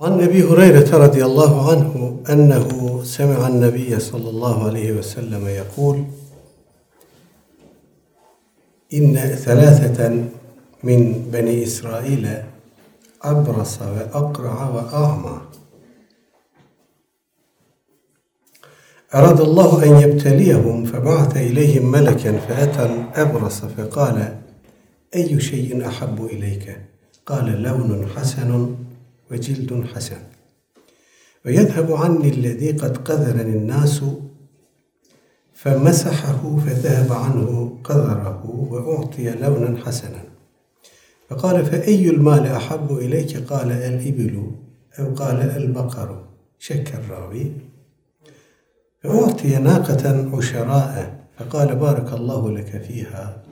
عن أبي هريرة رضي الله عنه أنه سمع النبي صلى الله عليه وسلم يقول إن ثلاثة من بني إسرائيل أبرص وأقرع وأعمى أراد الله أن يبتليهم فبعث إليهم ملكا فأتى الأبرص فقال أي شيء أحب إليك؟ قال لون حسن وجلد حسن. ويذهب عني الذي قد قذرني الناس فمسحه فذهب عنه قذره وأعطي لونا حسنا. فقال فأي المال أحب إليك؟ قال الإبل أو قال البقر. شك الراوي. فأعطي ناقة عشراء. فقال بارك الله لك فيها.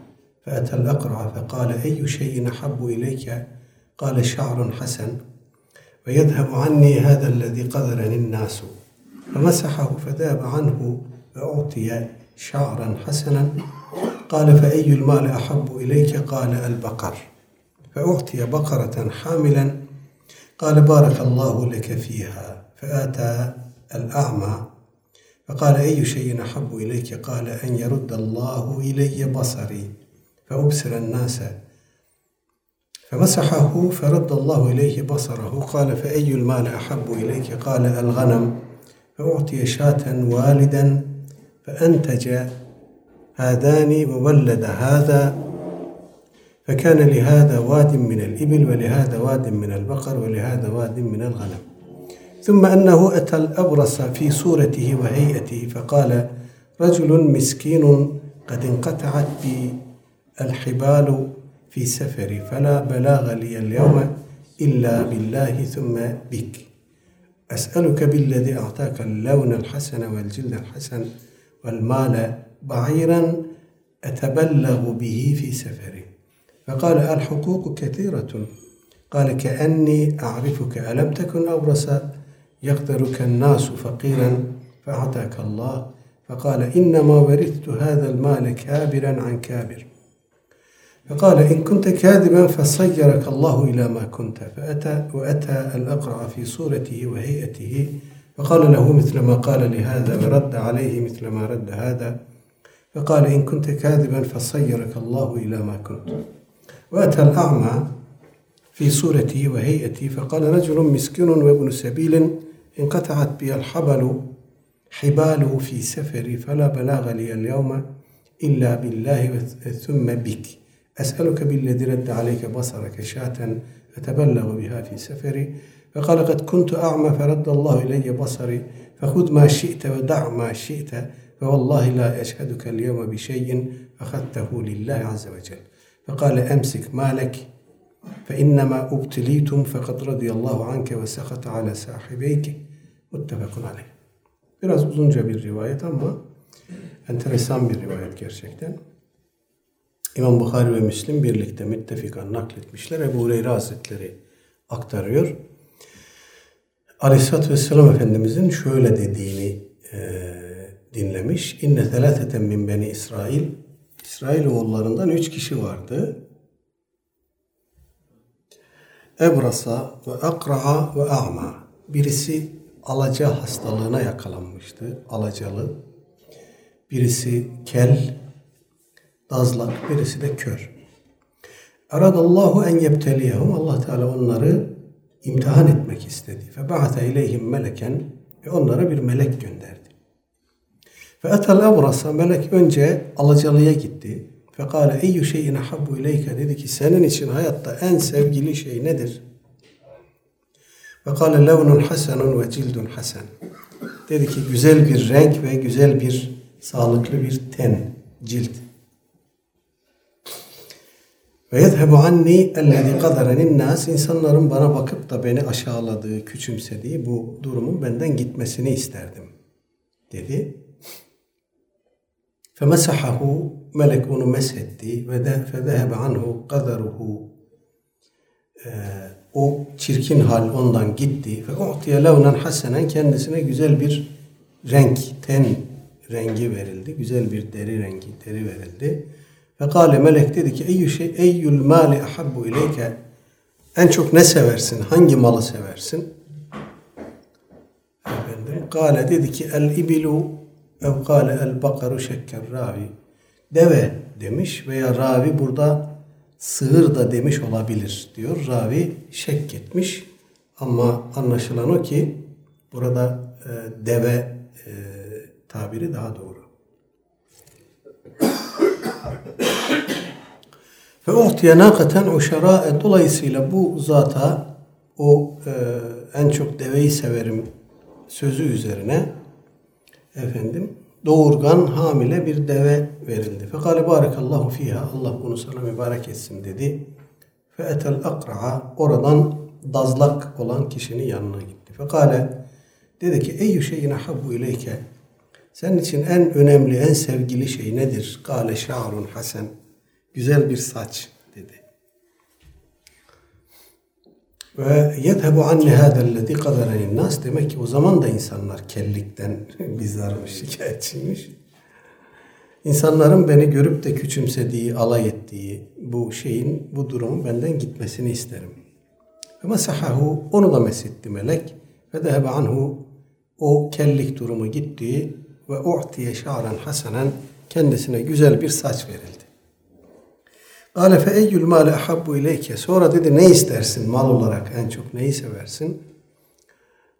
فأتى الأقرع فقال أي شيء أحب إليك؟ قال شعر حسن. ويذهب عني هذا الذي قذرني الناس. فمسحه فذهب عنه وأعطي شعرا حسنا. قال فأي المال أحب إليك؟ قال البقر. فأعطي بقرة حاملا. قال بارك الله لك فيها. فآتى الأعمى. فقال أي شيء أحب إليك؟ قال أن يرد الله إلي بصري. فأبصر الناس فمسحه فرد الله إليه بصره. قال فأي المال أحب إليك؟ قال الغنم. فأعطي شاة والدا فأنتج هذان وولد هذا. فكان لهذا واد من الإبل ولهذا واد من البقر ولهذا واد من الغنم. ثم أنه أتى الأبرص في صورته وهيئته فقال رجل مسكين قد انقطعت بي الحبال في سفري فلا بلاغ لي اليوم إلا بالله ثم بك. أسألك بالذي أعطاك اللون الحسن والجلد الحسن والمال بعيرا أتبلغ به في سفري. فقال الحقوق كثيرة. قال كأني أعرفك ألم تكن أبرص؟ يقدرك الناس فقيرا فأعطاك الله. فقال إنما ورثت هذا المال كابرا عن كابر. فقال إن كنت كاذبا فصيرك الله إلى ما كنت. فأتى وأتى الأقرع في صورته وهيئته فقال له مثل ما قال لهذا ورد عليه مثل ما رد هذا. فقال إن كنت كاذبا فصيرك الله إلى ما كنت. وأتى الأعمى في صورته وهيئته فقال رجل مسكين وابن سبيل انقطعت بي الحبل حباله في سفري فلا بلاغ لي اليوم إلا بالله ثم بك. أسألك بالذي رد عليك بصرك شاة أتبلغ بها في سفري فقال قد كنت أعمى فرد الله إلي بصري فخذ ما شئت ودع ما شئت فوالله لا أشهدك اليوم بشيء أخذته لله عز وجل فقال أمسك مالك فإنما ابتليتم فقد رضي الله عنك وسخط على صاحبيك muttefakun aleyh. Biraz uzunca bir rivayet ama enteresan bir rivayet gerçekten. İmam Bukhari ve Müslim birlikte müttefikan nakletmişler. Ebu Hureyre Hazretleri aktarıyor. Aleyhisselatü Vesselam Efendimizin şöyle dediğini e, dinlemiş. İnne telâfeten min beni İsrail. İsrail oğullarından üç kişi vardı. Ebrasa ve akra'a ve a'ma. Birisi alaca hastalığına yakalanmıştı. Alacalı. Birisi kel, dazlak, birisi de kör. Aradallahu en yebteliyahum. Allah Teala onları imtihan etmek istedi. Fe ba'ate ileyhim meleken ve onlara bir melek gönderdi. Fe etel abrasa melek önce alacalıya gitti. Fekale eyyü şeyin ahabbu ileyke dedi ki senin için hayatta en sevgili şey nedir? Fekale levnun hasenun ve cildun hasen. Dedi ki güzel bir renk ve güzel bir sağlıklı bir ten, cilt. Ve yezhebu anni ellezî kaderenin nas insanların bana bakıp da beni aşağıladığı, küçümsediği bu durumun benden gitmesini isterdim. Dedi. Femesahahu melek onu meshetti ve de fedehebe anhu kaderuhu o çirkin hal ondan gitti ve u'tiye levnen hasenen kendisine güzel bir renk, ten rengi verildi. Güzel bir deri rengi, deri verildi. Ve kâle melek dedi ki eyyü şey eyyül mâli ahabbu ileyke en çok ne seversin? Hangi malı seversin? Efendim, Kale dedi ki el ibilu ev kale el bakaru şekker ravi. Deve demiş veya ravi burada sığır da demiş olabilir diyor. Ravi şek etmiş. Ama anlaşılan o ki burada e, deve e, tabiri daha doğru. Ve uhtiye nakaten uşara dolayısıyla bu zata o e, en çok deveyi severim sözü üzerine efendim doğurgan hamile bir deve verildi. Fekale barakallahu fiha Allah bunu sana mübarek etsin dedi. Fe etel akra'a oradan dazlak olan kişinin yanına gitti. Fekale dedi ki eyyü şeyin habbu ileyke senin için en önemli, en sevgili şey nedir? Kale şa'run hasen. Güzel bir saç dedi. Ve yedhebu anne hâdellezî kaderenin nas. Demek ki o zaman da insanlar kellikten bizarmış, şikayetçiymiş. İnsanların beni görüp de küçümsediği, alay ettiği bu şeyin, bu durumun benden gitmesini isterim. Ve mesahahu, onu da mesetti melek. Ve dehebe anhu, o kellik durumu gitti ve u'tiye şa'ren hasenen kendisine güzel bir saç verildi. Kale fe eyyül mâle ahabbu ileyke. Sonra dedi ne istersin mal olarak en çok neyi seversin?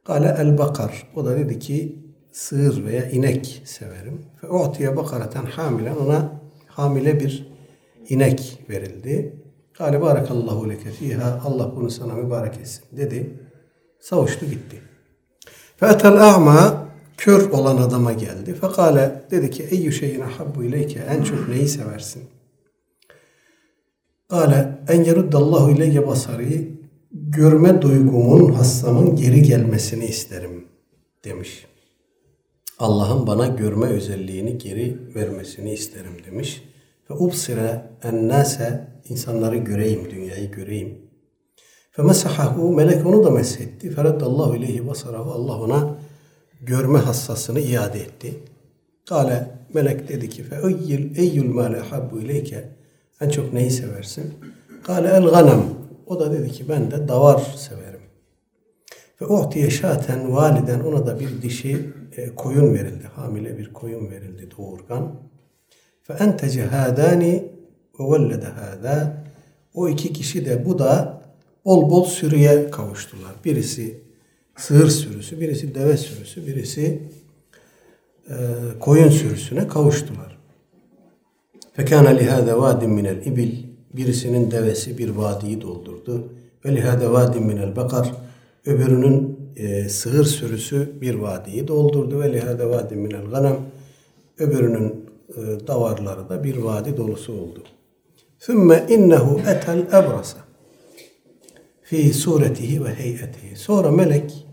Kale el bakar. O da dedi ki sığır veya inek severim. Fe u'tiye bakareten hamilen ona hamile bir inek verildi. Kale barakallahu leke fiha. Allah bunu sana mübarek etsin dedi. Savuştu gitti. Fe etel a'ma kör olan adama geldi. Fekale dedi ki eyyü şeyin ahabbu ileyke en çok neyi seversin? Kale en yeruddallahu ileyye basari görme duygumun hassamın geri gelmesini isterim demiş. Allah'ın bana görme özelliğini geri vermesini isterim demiş. Ve ubsire ennase insanları göreyim, dünyayı göreyim. Fe mesahahu melek onu da meshetti. Fereddallahu ileyhi basarahu Allah ona görme hassasını iade etti. Kale melek dedi ki fe eyyül, eyyül mâle habbu ileyke en çok neyi seversin? Kale el ganem. O da dedi ki ben de davar severim. Ve uhtiye şaten validen ona da bir dişi e, koyun verildi. Hamile bir koyun verildi doğurgan. Fe entece hadani ve vellede hada. O iki kişi de bu da bol bol sürüye kavuştular. Birisi sığır sürüsü, birisi deve sürüsü, birisi e, koyun sürüsüne kavuştular. Fekâne lihâde vâdin minel ibil. Birisinin devesi bir vadiyi doldurdu. Ve lihâde vâdin minel bakar. Öbürünün e, sığır sürüsü bir vadiyi doldurdu. Ve lihâde vâdin minel ganam. Öbürünün e, davarları da bir vadi dolusu oldu. Sümme innehu etel ebrasa fi suretihi ve heyetihi. Sonra melek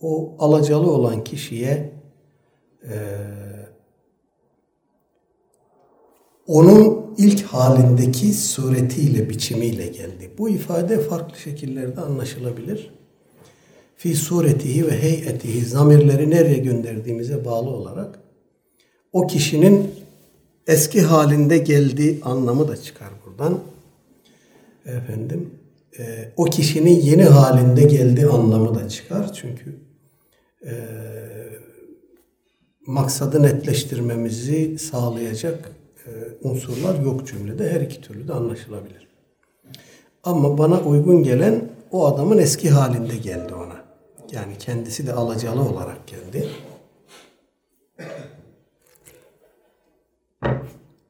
o alacalı olan kişiye e, onun ilk halindeki suretiyle, biçimiyle geldi. Bu ifade farklı şekillerde anlaşılabilir. Fi suretihi ve heyetihi zamirleri nereye gönderdiğimize bağlı olarak o kişinin eski halinde geldiği anlamı da çıkar buradan. Efendim, e, o kişinin yeni halinde geldiği anlamı da çıkar. Çünkü e, maksadı netleştirmemizi sağlayacak e, unsurlar yok cümlede. Her iki türlü de anlaşılabilir. Ama bana uygun gelen o adamın eski halinde geldi ona. Yani kendisi de alacalı olarak geldi.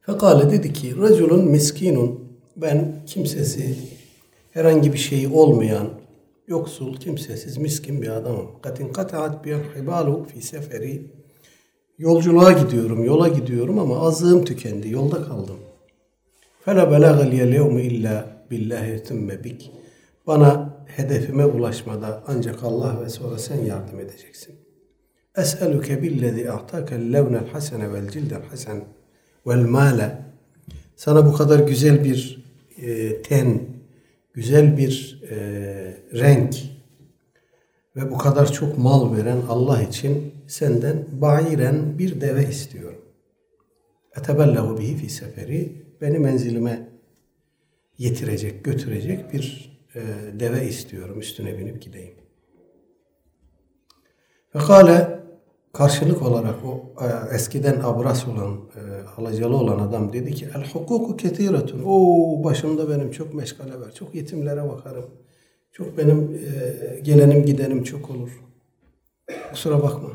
Fekale dedi ki, Reculun miskinun, ben kimsesi, herhangi bir şeyi olmayan, yoksul, kimsesiz, miskin bir adamım. Katin kataat bi hibalu fi seferi. Yolculuğa gidiyorum, yola gidiyorum ama azığım tükendi, yolda kaldım. Fela belagal yevme illa billahi tümme bik. Bana hedefime ulaşmada ancak Allah ve sonra sen yardım edeceksin. Es'eluke billezi a'takel levnel hasene vel cildel hasen vel male. Sana bu kadar güzel bir e, ten, güzel bir e, renk ve bu kadar çok mal veren Allah için senden bayiren bir deve istiyorum. Etebellehu bihi fi seferi beni menzilime getirecek, götürecek bir e, deve istiyorum. Üstüne binip gideyim. Ve kâle karşılık olarak o e, eskiden abras olan, e, alacalı olan adam dedi ki el hukuku ketiretun. O başımda benim çok meşgale var. Çok yetimlere bakarım. Çok benim e, gelenim gidenim çok olur. Kusura bakma.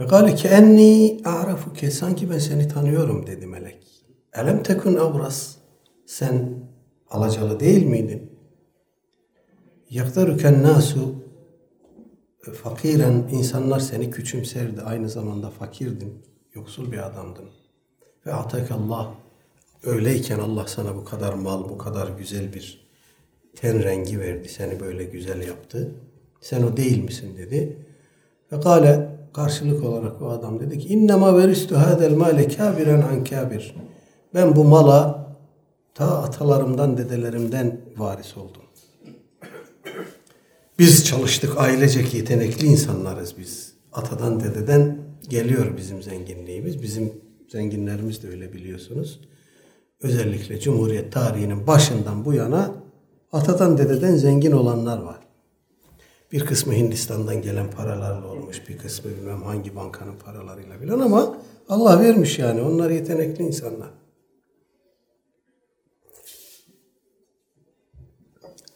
Ve gâle ki enni a'rafuke sanki ben seni tanıyorum dedi melek. Elem tekun abras sen alacalı değil miydin? Yaktaruken nasu fakiren insanlar seni küçümserdi. Aynı zamanda fakirdin. Yoksul bir adamdın. Ve Allah öyleyken Allah sana bu kadar mal, bu kadar güzel bir ten rengi verdi. Seni böyle güzel yaptı. Sen o değil misin dedi. Ve kale karşılık olarak o adam dedi ki innema veristu hadel male kabiren an kabir. Ben bu mala ta atalarımdan, dedelerimden varis oldum. Biz çalıştık ailecek yetenekli insanlarız biz. Atadan dededen geliyor bizim zenginliğimiz. Bizim zenginlerimiz de öyle biliyorsunuz. Özellikle Cumhuriyet tarihinin başından bu yana atadan dededen zengin olanlar var. Bir kısmı Hindistan'dan gelen paralarla olmuş, bir kısmı bilmem hangi bankanın paralarıyla bilen ama Allah vermiş yani. Onlar yetenekli insanlar.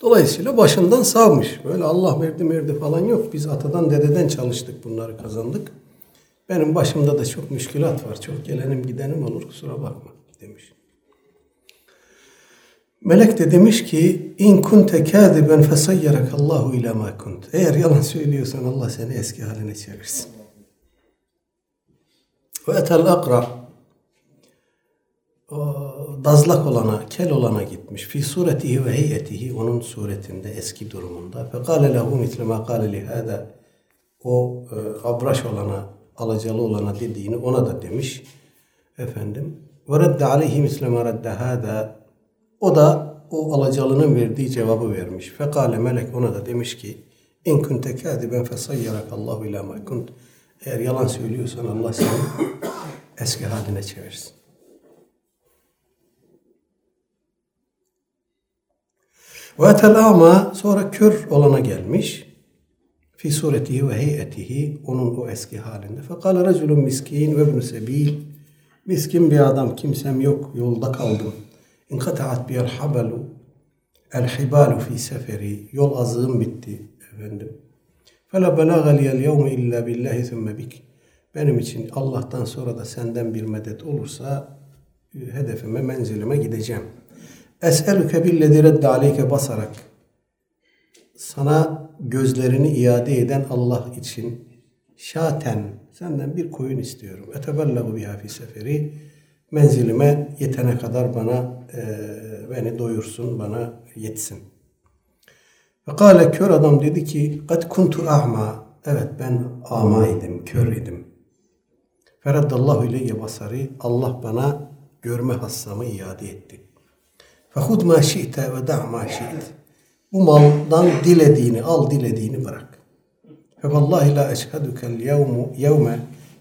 Dolayısıyla başından savmış. Böyle Allah verdi verdi falan yok. Biz atadan dededen çalıştık bunları kazandık. Benim başımda da çok müşkülat var. Çok gelenim gidenim olur kusura bakma demiş. Melek de demiş ki in kunte kâdiben fesayyarakallahu ila ma kunt. Eğer yalan söylüyorsan Allah seni eski haline çevirsin. Ve etel akra dazlak olana, kel olana gitmiş. Fi suretihi ve heyetihi onun suretinde eski durumunda. Fe kâle lehu mitle ma kâle lihâda o e, abraş olana, alacalı olana dediğini ona da demiş. Efendim. Ve redde aleyhi misle ma redde hâda o da o alacalının verdiği cevabı vermiş. Fekale melek ona da demiş ki in kunte kâdiben fesayyarak Allahu ila ma kunt. Eğer yalan söylüyorsan Allah seni eski haline çevirsin. Ve etel ama sonra kör olana gelmiş. Fi suretihi ve heyetihi onun o eski halinde. Fekale reculun miskin ve ibn sebil. Miskin bir adam kimsem yok yolda kaldım. İnkataat biyel habalu el hibalu fi seferi. Yol azığım bitti efendim. Fela belâge liyel yevme illa billahi thumme bik. Benim için Allah'tan sonra da senden bir medet olursa e, hedefime, menzilime gideceğim. Es'elüke billezi redde aleyke basarak. Sana gözlerini iade eden Allah için şaten senden bir koyun istiyorum. Etebellehu biha fi seferi menzilime yetene kadar bana e, beni doyursun, bana yetsin. Ve kâle kör adam dedi ki kad kuntu ahma evet ben ama idim, kör idim. Feraddallahu ileyye basari Allah bana görme hassamı iade etti. Fehud ma şi'te ve da' ma şi'te. Bu maldan dilediğini al, dilediğini bırak. Fe vallahi la eşhedükel yevmu yevme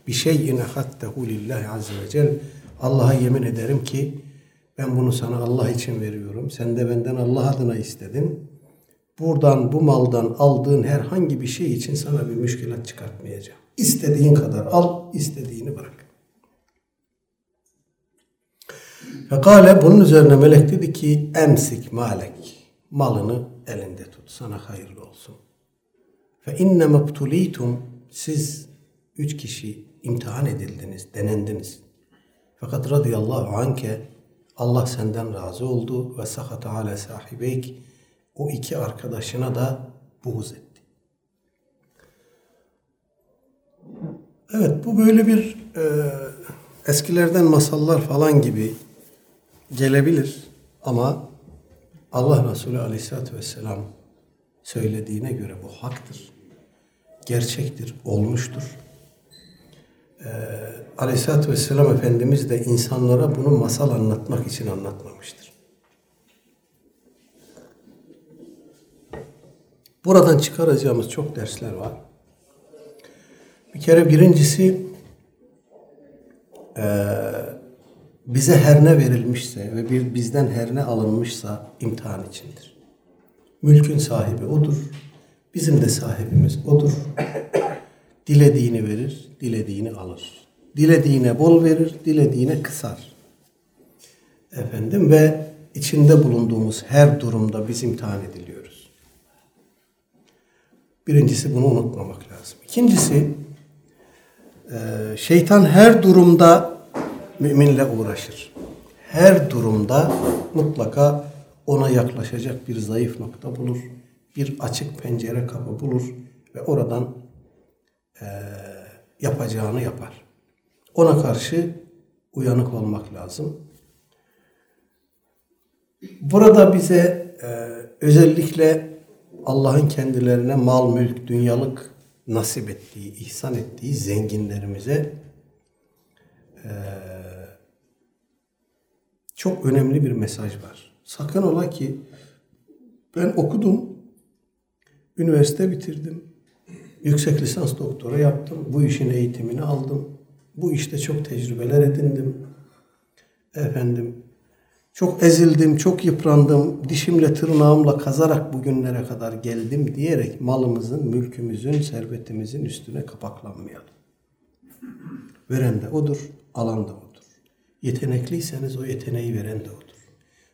bi şeyin ehadtehu lillahi azze ve celle Allah'a yemin ederim ki ben bunu sana Allah için veriyorum. Sen de benden Allah adına istedin. Buradan bu maldan aldığın herhangi bir şey için sana bir müşkilat çıkartmayacağım. İstediğin kadar al, istediğini bırak. Fekale bunun üzerine melek dedi ki emsik malek malını elinde tut sana hayırlı olsun. Fe inne mebtulitum siz üç kişi imtihan edildiniz, denendiniz. Fakat radıyallahu anke Allah senden razı oldu ve sakata ala sahibeyk o iki arkadaşına da buğz etti. Evet bu böyle bir e, eskilerden masallar falan gibi gelebilir ama Allah Resulü Aleyhisselatü Vesselam söylediğine göre bu haktır. Gerçektir, olmuştur. Ee, Aleyhisselatü Vesselam Efendimiz de insanlara bunu masal anlatmak için anlatmamıştır. Buradan çıkaracağımız çok dersler var. Bir kere birincisi eee bize her ne verilmişse ve bir bizden her ne alınmışsa imtihan içindir. Mülkün sahibi odur. Bizim de sahibimiz odur. Dilediğini verir, dilediğini alır. Dilediğine bol verir, dilediğine kısar. Efendim ve içinde bulunduğumuz her durumda biz imtihan ediliyoruz. Birincisi bunu unutmamak lazım. İkincisi şeytan her durumda müminle uğraşır. Her durumda mutlaka ona yaklaşacak bir zayıf nokta bulur. Bir açık pencere kapı bulur ve oradan e, yapacağını yapar. Ona karşı uyanık olmak lazım. Burada bize e, özellikle Allah'ın kendilerine mal, mülk, dünyalık nasip ettiği, ihsan ettiği zenginlerimize e, çok önemli bir mesaj var. Sakın ola ki ben okudum, üniversite bitirdim, yüksek lisans doktora yaptım, bu işin eğitimini aldım, bu işte çok tecrübeler edindim. Efendim çok ezildim, çok yıprandım, dişimle tırnağımla kazarak bugünlere kadar geldim diyerek malımızın, mülkümüzün, servetimizin üstüne kapaklanmayalım. Veren de odur, alan da odur. Yetenekliyseniz o yeteneği veren de odur.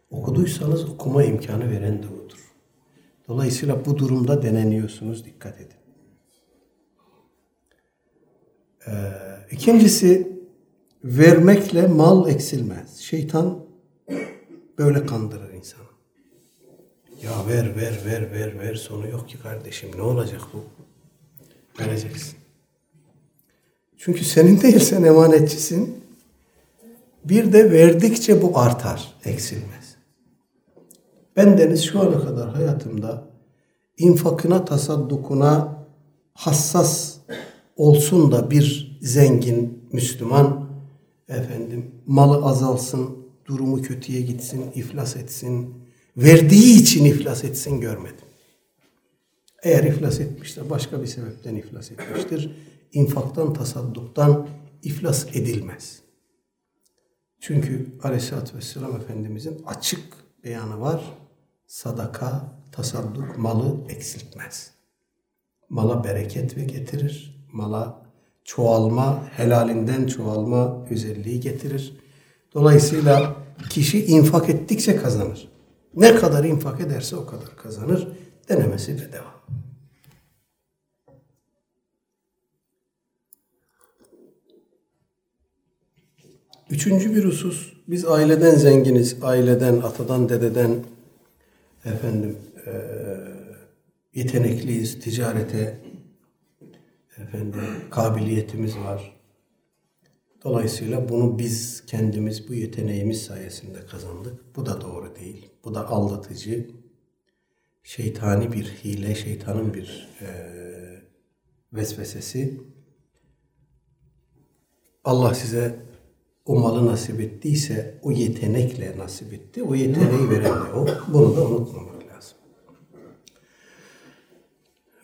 Okuduysanız okuma imkanı veren de odur. Dolayısıyla bu durumda deneniyorsunuz, dikkat edin. Ee, ikincisi, vermekle mal eksilmez. Şeytan böyle kandırır insanı. Ya ver, ver, ver, ver, ver sonu yok ki kardeşim. Ne olacak bu? Vereceksin. Çünkü senin değil sen emanetçisin. Bir de verdikçe bu artar, eksilmez. Ben deniz şu ana kadar hayatımda infakına, tasaddukuna hassas olsun da bir zengin Müslüman efendim malı azalsın, durumu kötüye gitsin, iflas etsin, verdiği için iflas etsin görmedim. Eğer iflas etmişse başka bir sebepten iflas etmiştir. İnfaktan, tasadduktan iflas edilmez. Çünkü Aleyhisselatü Vesselam Efendimizin açık beyanı var. Sadaka, tasadduk malı eksiltmez. Mala bereket ve getirir. Mala çoğalma, helalinden çoğalma özelliği getirir. Dolayısıyla kişi infak ettikçe kazanır. Ne kadar infak ederse o kadar kazanır. Denemesi ve Üçüncü bir husus, biz aileden zenginiz, aileden, atadan, dededen efendim e, yetenekliyiz, ticarete efendim kabiliyetimiz var. Dolayısıyla bunu biz kendimiz bu yeteneğimiz sayesinde kazandık. Bu da doğru değil. Bu da aldatıcı, şeytani bir hile, şeytanın bir e, vesvesesi. Allah size o malı nasip ettiyse o yetenekle nasip etti. O yeteneği veren de o. Bunu da unutmamak lazım.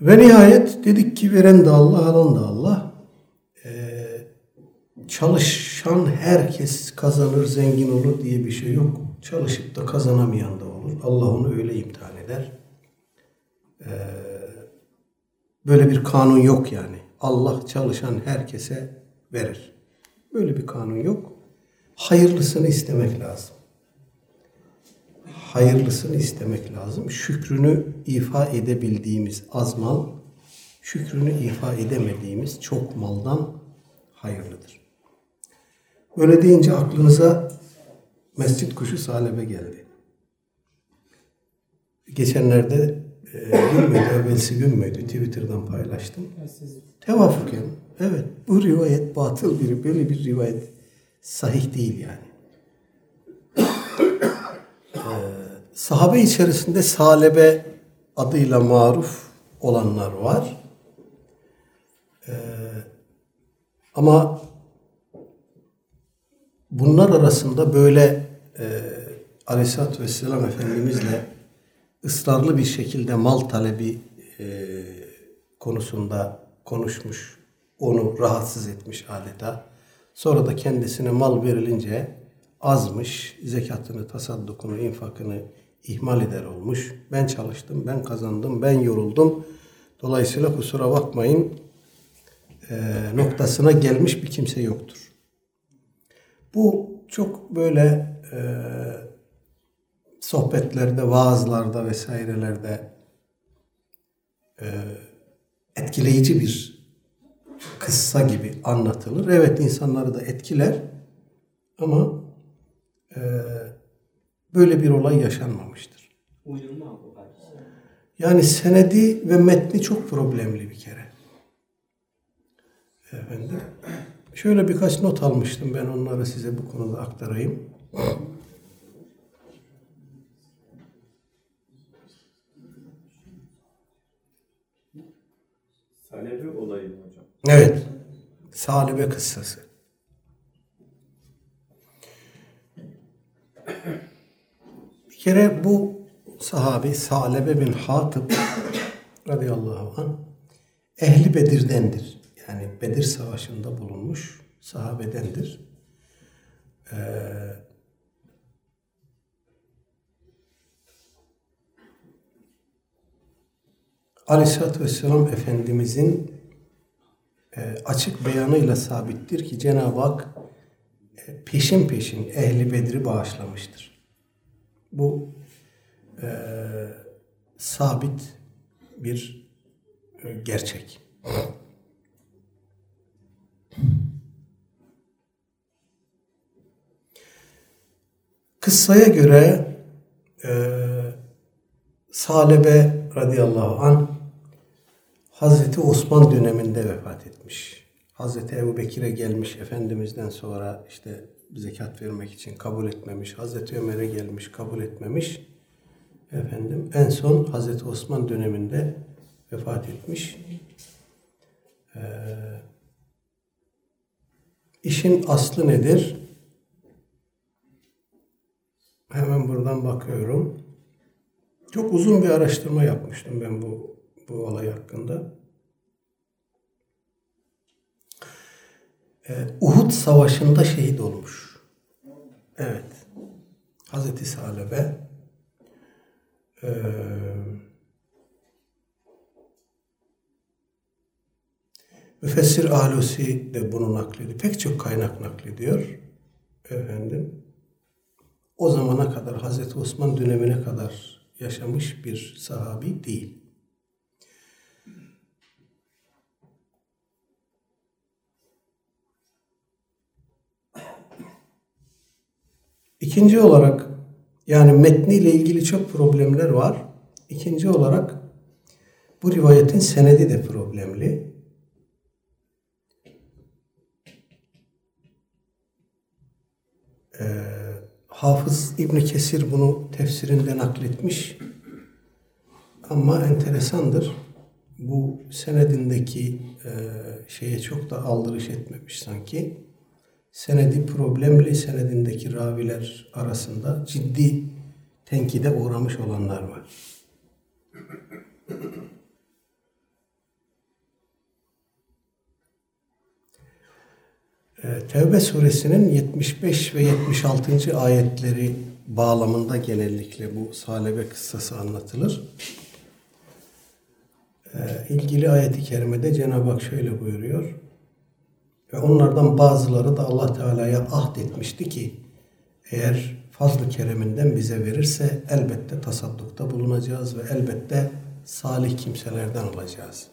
Ve nihayet dedik ki veren de Allah, alan da Allah. Ee, çalışan herkes kazanır, zengin olur diye bir şey yok. Çalışıp da kazanamayan da olur. Allah onu öyle imtihan eder. Ee, böyle bir kanun yok yani. Allah çalışan herkese verir. Böyle bir kanun yok. Hayırlısını istemek lazım. Hayırlısını istemek lazım. Şükrünü ifa edebildiğimiz az mal, şükrünü ifa edemediğimiz çok maldan hayırlıdır. Öyle deyince aklınıza mescit kuşu salebe geldi. Geçenlerde e, gün müydü, evvelsi gün müydü Twitter'dan paylaştım. Tevafuken, evet bu rivayet batıl bir, böyle bir rivayet sahih değil yani. ee, sahabe içerisinde salebe adıyla maruf olanlar var. Ee, ama bunlar arasında böyle e, Aleyhisselatü Vesselam Efendimizle ısrarlı bir şekilde mal talebi e, konusunda konuşmuş, onu rahatsız etmiş adeta. Sonra da kendisine mal verilince azmış, zekatını, tasaddukunu, infakını ihmal eder olmuş. Ben çalıştım, ben kazandım, ben yoruldum. Dolayısıyla kusura bakmayın e, noktasına gelmiş bir kimse yoktur. Bu çok böyle e, sohbetlerde, vaazlarda vesairelerde e, etkileyici bir kıssa gibi anlatılır. Evet insanları da etkiler ama e, böyle bir olay yaşanmamıştır. Yani senedi ve metni çok problemli bir kere. Efendim. Şöyle birkaç not almıştım ben onları size bu konuda aktarayım. Salebi olayı mı? Evet. Salibe kıssası. Bir kere bu sahabi Salebe bin Hatip radıyallahu anh ehli Bedir'dendir. Yani Bedir Savaşı'nda bulunmuş sahabedendir. Ee, Aleyhisselatü Vesselam Efendimizin açık beyanıyla sabittir ki Cenab-ı Hak e, peşin peşin Ehli Bedir'i bağışlamıştır. Bu e, sabit bir e, gerçek. Kıssaya göre e, Salebe radıyallahu an Hazreti Osman döneminde vefat etmiş. Hazreti Ebu Bekir'e gelmiş Efendimiz'den sonra işte zekat vermek için kabul etmemiş. Hazreti Ömer'e gelmiş kabul etmemiş. Efendim en son Hazreti Osman döneminde vefat etmiş. Ee, işin aslı nedir? Hemen buradan bakıyorum. Çok uzun bir araştırma yapmıştım ben bu bu olay hakkında. Ee, Uhud Savaşı'nda şehit olmuş. Evet. Hazreti Salebe ee, Müfessir Alusi de bunu naklediyor. Pek çok kaynak naklediyor. Efendim. O zamana kadar Hazreti Osman dönemine kadar yaşamış bir sahabi değil. İkinci olarak yani metniyle ilgili çok problemler var. İkinci olarak bu rivayetin senedi de problemli. Ee, Hafız İbn Kesir bunu tefsirinde nakletmiş. Ama enteresandır. Bu senedindeki e, şeye çok da aldırış etmemiş sanki senedi problemli senedindeki raviler arasında ciddi tenkide uğramış olanlar var. Ee, Tevbe suresinin 75 ve 76. ayetleri bağlamında genellikle bu salebe kıssası anlatılır. Ee, ilgili ayeti kerimede Cenab-ı Hak şöyle buyuruyor. Ve onlardan bazıları da Allah Teala'ya ahd etmişti ki eğer fazl-ı kereminden bize verirse elbette tasaddukta bulunacağız ve elbette salih kimselerden olacağız.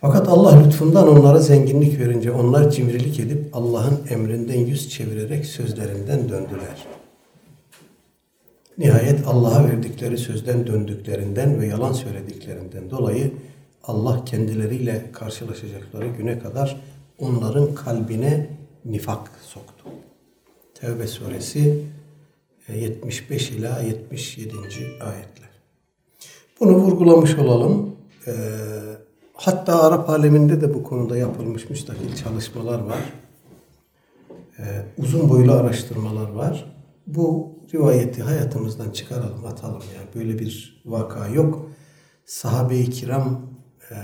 Fakat Allah lütfundan onlara zenginlik verince onlar cimrilik edip Allah'ın emrinden yüz çevirerek sözlerinden döndüler. Nihayet Allah'a verdikleri sözden döndüklerinden ve yalan söylediklerinden dolayı Allah kendileriyle karşılaşacakları güne kadar onların kalbine nifak soktu. Tevbe suresi 75 e, ila 77. ayetler. Bunu vurgulamış olalım. E, hatta Arap aleminde de bu konuda yapılmış müstakil çalışmalar var. E, uzun boylu araştırmalar var. Bu rivayeti hayatımızdan çıkaralım, atalım. Yani böyle bir vaka yok. Sahabe-i kiram e,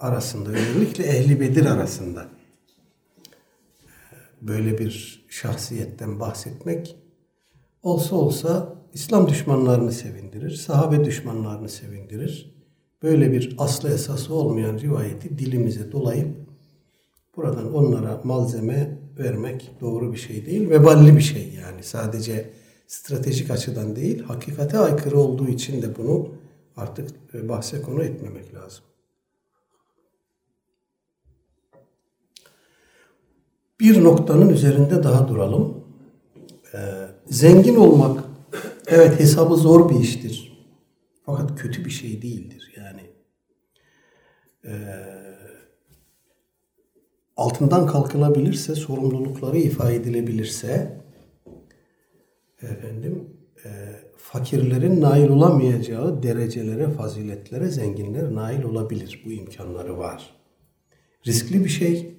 arasında, özellikle Ehli Bedir arasında e, böyle bir şahsiyetten bahsetmek olsa olsa İslam düşmanlarını sevindirir, sahabe düşmanlarını sevindirir. Böyle bir aslı esası olmayan rivayeti dilimize dolayıp buradan onlara malzeme vermek doğru bir şey değil. Veballi bir şey yani. Sadece stratejik açıdan değil, hakikate aykırı olduğu için de bunu artık e, bahse konu etmemek lazım. Bir noktanın üzerinde daha duralım. Ee, zengin olmak, evet hesabı zor bir iştir. Fakat kötü bir şey değildir. Yani e, altından kalkılabilirse, sorumlulukları ifade edilebilirse, efendim, e, fakirlerin nail olamayacağı derecelere, faziletlere zenginler nail olabilir. Bu imkanları var. Riskli bir şey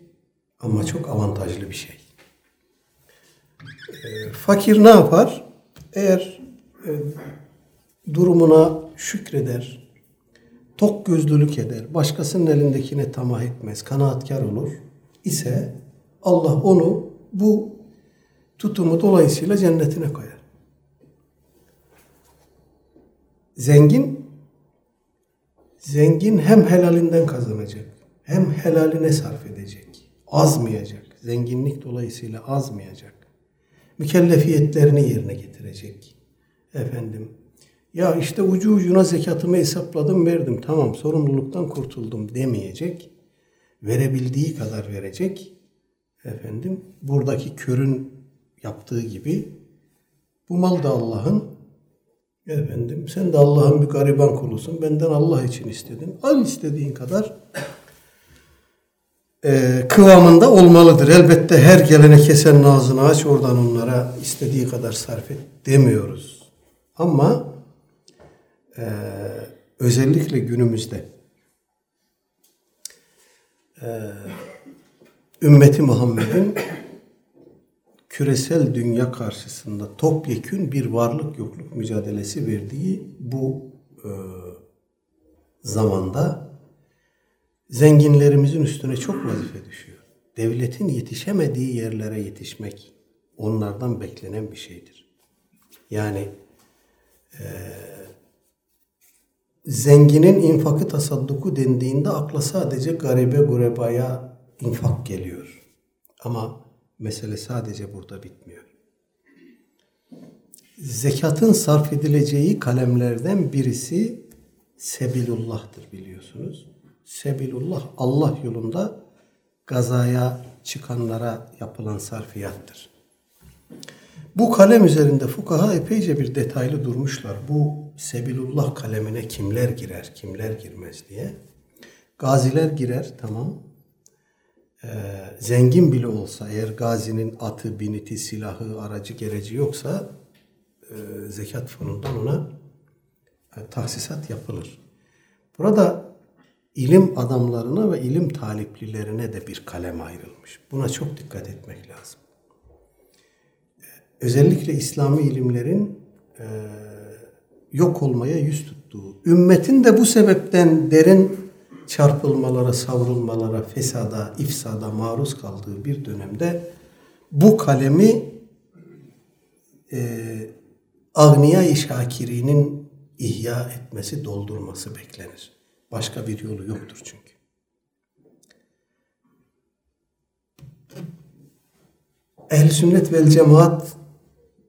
ama çok avantajlı bir şey. E, fakir ne yapar? Eğer e, durumuna şükreder, tok gözlülük eder, başkasının elindekine tamah etmez, kanaatkar olur ise Allah onu bu tutumu dolayısıyla cennetine koyar. Zengin zengin hem helalinden kazanacak, hem helaline sarf edecek. Azmayacak. Zenginlik dolayısıyla azmayacak. Mükellefiyetlerini yerine getirecek. Efendim, ya işte ucu ucuna zekatımı hesapladım verdim tamam sorumluluktan kurtuldum demeyecek. Verebildiği kadar verecek. Efendim buradaki körün yaptığı gibi bu mal da Allah'ın Efendim sen de Allah'ın bir gariban kulusun. Benden Allah için istedin. Al istediğin kadar e, kıvamında olmalıdır. Elbette her gelene kesen ağzını aç oradan onlara istediği kadar sarf et demiyoruz. Ama e, özellikle günümüzde e, ümmeti Muhammed'in küresel dünya karşısında topyekün bir varlık yokluk mücadelesi verdiği bu e, zamanda zenginlerimizin üstüne çok vazife düşüyor. Devletin yetişemediği yerlere yetişmek onlardan beklenen bir şeydir. Yani e, zenginin infakı tasadduku dendiğinde akla sadece garibe gurebaya infak geliyor. Ama mesele sadece burada bitmiyor. Zekatın sarf edileceği kalemlerden birisi Sebilullah'tır biliyorsunuz. Sebilullah Allah yolunda gazaya çıkanlara yapılan sarfiyattır. Bu kalem üzerinde fukaha epeyce bir detaylı durmuşlar. Bu Sebilullah kalemine kimler girer, kimler girmez diye. Gaziler girer tamam. Ee, zengin bile olsa eğer gazinin atı, biniti, silahı, aracı, gereci yoksa e, zekat fonundan ona e, tahsisat yapılır. Burada ilim adamlarına ve ilim taliplilerine de bir kalem ayrılmış. Buna çok dikkat etmek lazım. Ee, özellikle İslami ilimlerin e, yok olmaya yüz tuttuğu, ümmetin de bu sebepten derin çarpılmalara, savrulmalara, fesada, ifsada maruz kaldığı bir dönemde bu kalemi e, Agniya-i Şakiri'nin ihya etmesi, doldurması beklenir. Başka bir yolu yoktur çünkü. Ehl-i sünnet vel cemaat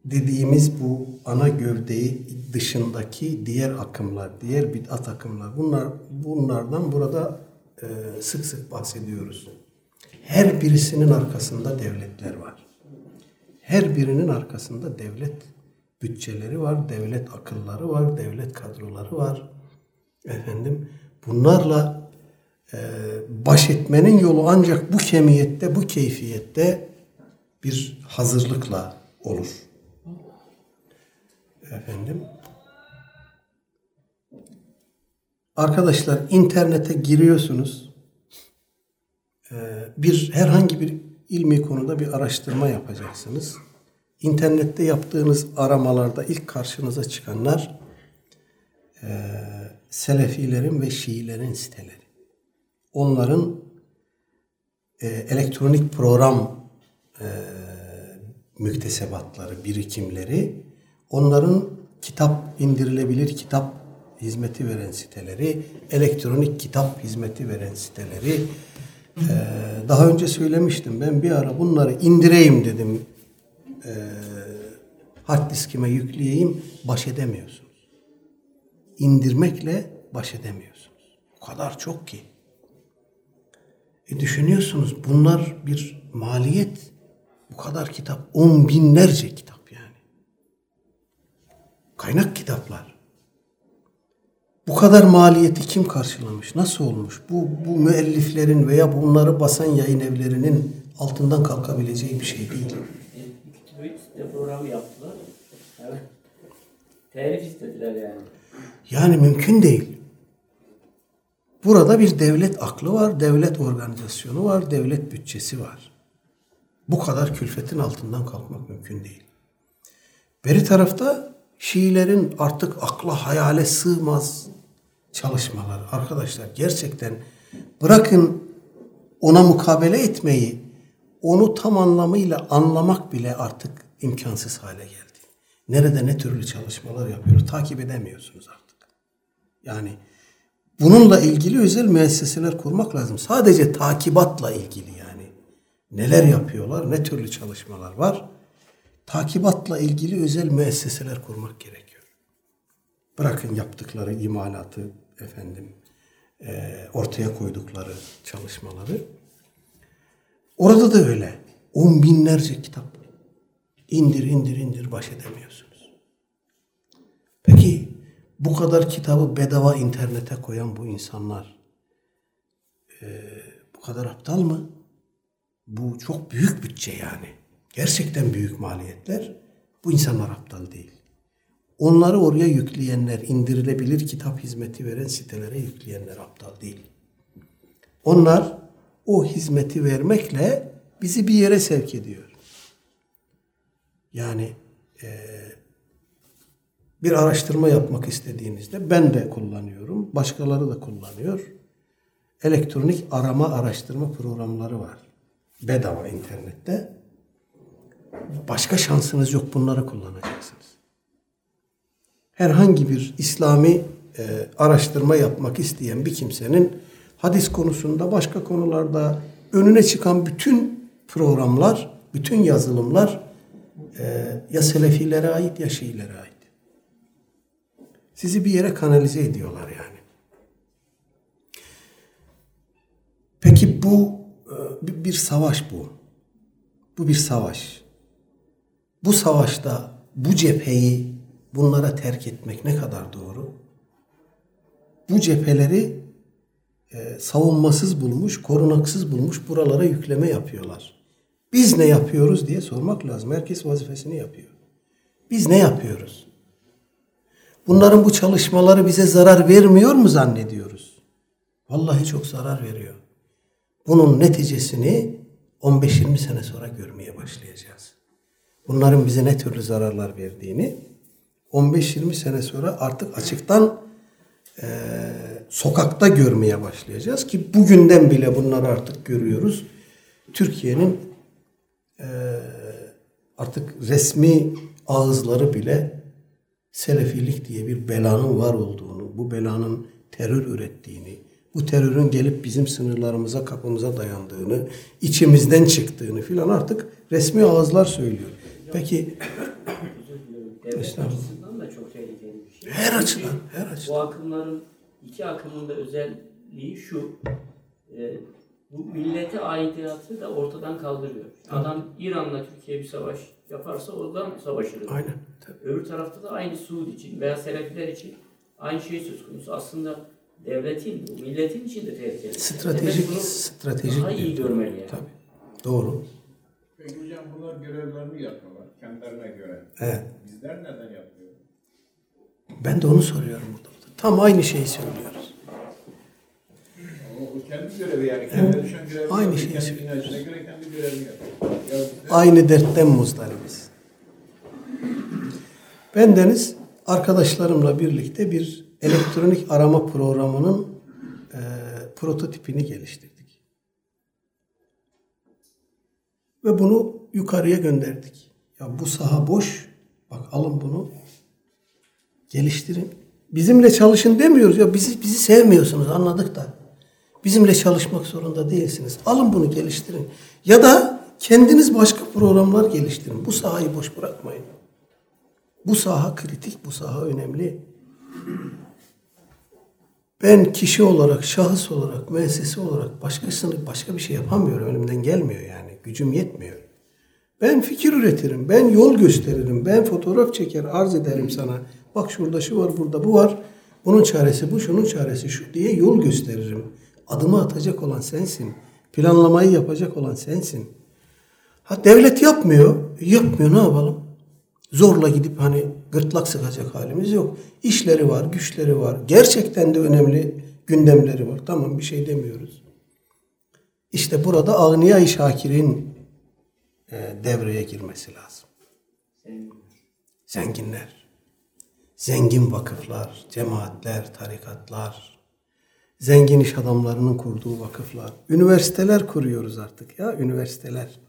dediğimiz bu ana gövdeyi dışındaki diğer akımlar, diğer bid'at akımlar bunlar bunlardan burada e, sık sık bahsediyoruz. Her birisinin arkasında devletler var. Her birinin arkasında devlet bütçeleri var, devlet akılları var, devlet kadroları var. Efendim bunlarla e, baş etmenin yolu ancak bu kemiyette, bu keyfiyette bir hazırlıkla olur. Efendim Arkadaşlar internete giriyorsunuz. Ee, bir herhangi bir ilmi konuda bir araştırma yapacaksınız. İnternette yaptığınız aramalarda ilk karşınıza çıkanlar e, Selefilerin ve Şiilerin siteleri. Onların e, elektronik program e, müktesebatları, birikimleri onların kitap indirilebilir kitap hizmeti veren siteleri, elektronik kitap hizmeti veren siteleri. Ee, daha önce söylemiştim ben bir ara bunları indireyim dedim. Ee, hard diskime yükleyeyim baş edemiyorsunuz. İndirmekle baş edemiyorsunuz. O kadar çok ki. E düşünüyorsunuz bunlar bir maliyet. Bu kadar kitap, on binlerce kitap. Kaynak kitaplar. Bu kadar maliyeti kim karşılamış? Nasıl olmuş? Bu, bu müelliflerin veya bunları basan yayın evlerinin altından kalkabileceği bir şey değil. Site programı yaptılar. Evet. Telif istediler yani. Yani mümkün değil. Burada bir devlet aklı var, devlet organizasyonu var, devlet bütçesi var. Bu kadar külfetin altından kalkmak mümkün değil. Beri tarafta Şiilerin artık akla hayale sığmaz çalışmalar. Arkadaşlar gerçekten bırakın ona mukabele etmeyi, onu tam anlamıyla anlamak bile artık imkansız hale geldi. Nerede ne türlü çalışmalar yapıyoruz takip edemiyorsunuz artık. Yani bununla ilgili özel müesseseler kurmak lazım. Sadece takibatla ilgili yani. Neler yapıyorlar, ne türlü çalışmalar var. Takibatla ilgili özel müesseseler kurmak gerekiyor. Bırakın yaptıkları imalatı efendim e, ortaya koydukları çalışmaları. Orada da öyle. On binlerce kitap. İndir indir indir baş edemiyorsunuz. Peki bu kadar kitabı bedava internete koyan bu insanlar e, bu kadar aptal mı? Bu çok büyük bütçe yani. Gerçekten büyük maliyetler. Bu insanlar aptal değil. Onları oraya yükleyenler, indirilebilir kitap hizmeti veren sitelere yükleyenler aptal değil. Onlar o hizmeti vermekle bizi bir yere sevk ediyor. Yani e, bir araştırma yapmak istediğinizde ben de kullanıyorum, başkaları da kullanıyor. Elektronik arama araştırma programları var. Bedava internette. Başka şansınız yok bunları kullanacaksınız. Herhangi bir İslami e, araştırma yapmak isteyen bir kimsenin hadis konusunda başka konularda önüne çıkan bütün programlar, bütün yazılımlar e, ya Selefilere ait ya Şiilere ait. Sizi bir yere kanalize ediyorlar yani. Peki bu e, bir savaş bu. Bu bir savaş. Bu savaşta bu cepheyi bunlara terk etmek ne kadar doğru? Bu cepheleri e, savunmasız bulmuş, korunaksız bulmuş buralara yükleme yapıyorlar. Biz ne yapıyoruz diye sormak lazım. Herkes vazifesini yapıyor. Biz ne yapıyoruz? Bunların bu çalışmaları bize zarar vermiyor mu zannediyoruz? Vallahi çok zarar veriyor. Bunun neticesini 15-20 sene sonra görmeye başlayacağız. Bunların bize ne türlü zararlar verdiğini 15-20 sene sonra artık açıktan e, sokakta görmeye başlayacağız ki bugünden bile bunları artık görüyoruz. Türkiye'nin e, artık resmi ağızları bile Selefilik diye bir belanın var olduğunu, bu belanın terör ürettiğini, bu terörün gelip bizim sınırlarımıza, kapımıza dayandığını, içimizden çıktığını filan artık resmi ağızlar söylüyor. Peki Devlet açısından da çok tehlikeli bir şey. Her açıdan, her açıdan. Bu akımların iki akımın da özelliği şu. e, bu millete aidiyatı da ortadan kaldırıyor. Adam İran'la Türkiye bir savaş yaparsa oradan savaşır. aynen. Tabii. Öbür tarafta da aynı Suud için veya Selefiler için aynı şey söz konusu. Aslında devletin, bu milletin için de tehlikeli. Stratejik, stratejik. daha iyi bir- görmeli yani. Tabii. Doğru. Peki hocam bunlar görevlerini yapıyorlar kendilerine göre. Evet. Bizler neden yapmıyoruz? Ben de onu soruyorum burada. Tam aynı şeyi söylüyoruz. Ama o kendi görevi yani. Kendine düşen görevi Aynı şeyi Kendi söylüyoruz. inancına göre kendi görevini yapıyor. Aynı dertten muzdaribiz. Ben Deniz arkadaşlarımla birlikte bir elektronik arama programının e, prototipini geliştirdik. Ve bunu yukarıya gönderdik. Ya bu saha boş, Bak alın bunu. Geliştirin. Bizimle çalışın demiyoruz. Ya bizi bizi sevmiyorsunuz anladık da. Bizimle çalışmak zorunda değilsiniz. Alın bunu geliştirin. Ya da kendiniz başka programlar geliştirin. Bu sahayı boş bırakmayın. Bu saha kritik, bu saha önemli. Ben kişi olarak, şahıs olarak, müessese olarak başkasını başka bir şey yapamıyorum. Elimden gelmiyor yani. Gücüm yetmiyor. Ben fikir üretirim, ben yol gösteririm, ben fotoğraf çeker, arz ederim sana. Bak şurada şu var, burada bu var. Bunun çaresi bu, şunun çaresi şu diye yol gösteririm. Adımı atacak olan sensin. Planlamayı yapacak olan sensin. Ha devlet yapmıyor. Yapmıyor ne yapalım? Zorla gidip hani gırtlak sıkacak halimiz yok. İşleri var, güçleri var. Gerçekten de önemli gündemleri var. Tamam bir şey demiyoruz. İşte burada Ağniya-i Şakir'in e, devreye girmesi lazım. Zenginler. Zengin vakıflar, cemaatler, tarikatlar, zengin iş adamlarının kurduğu vakıflar. Üniversiteler kuruyoruz artık ya, üniversiteler.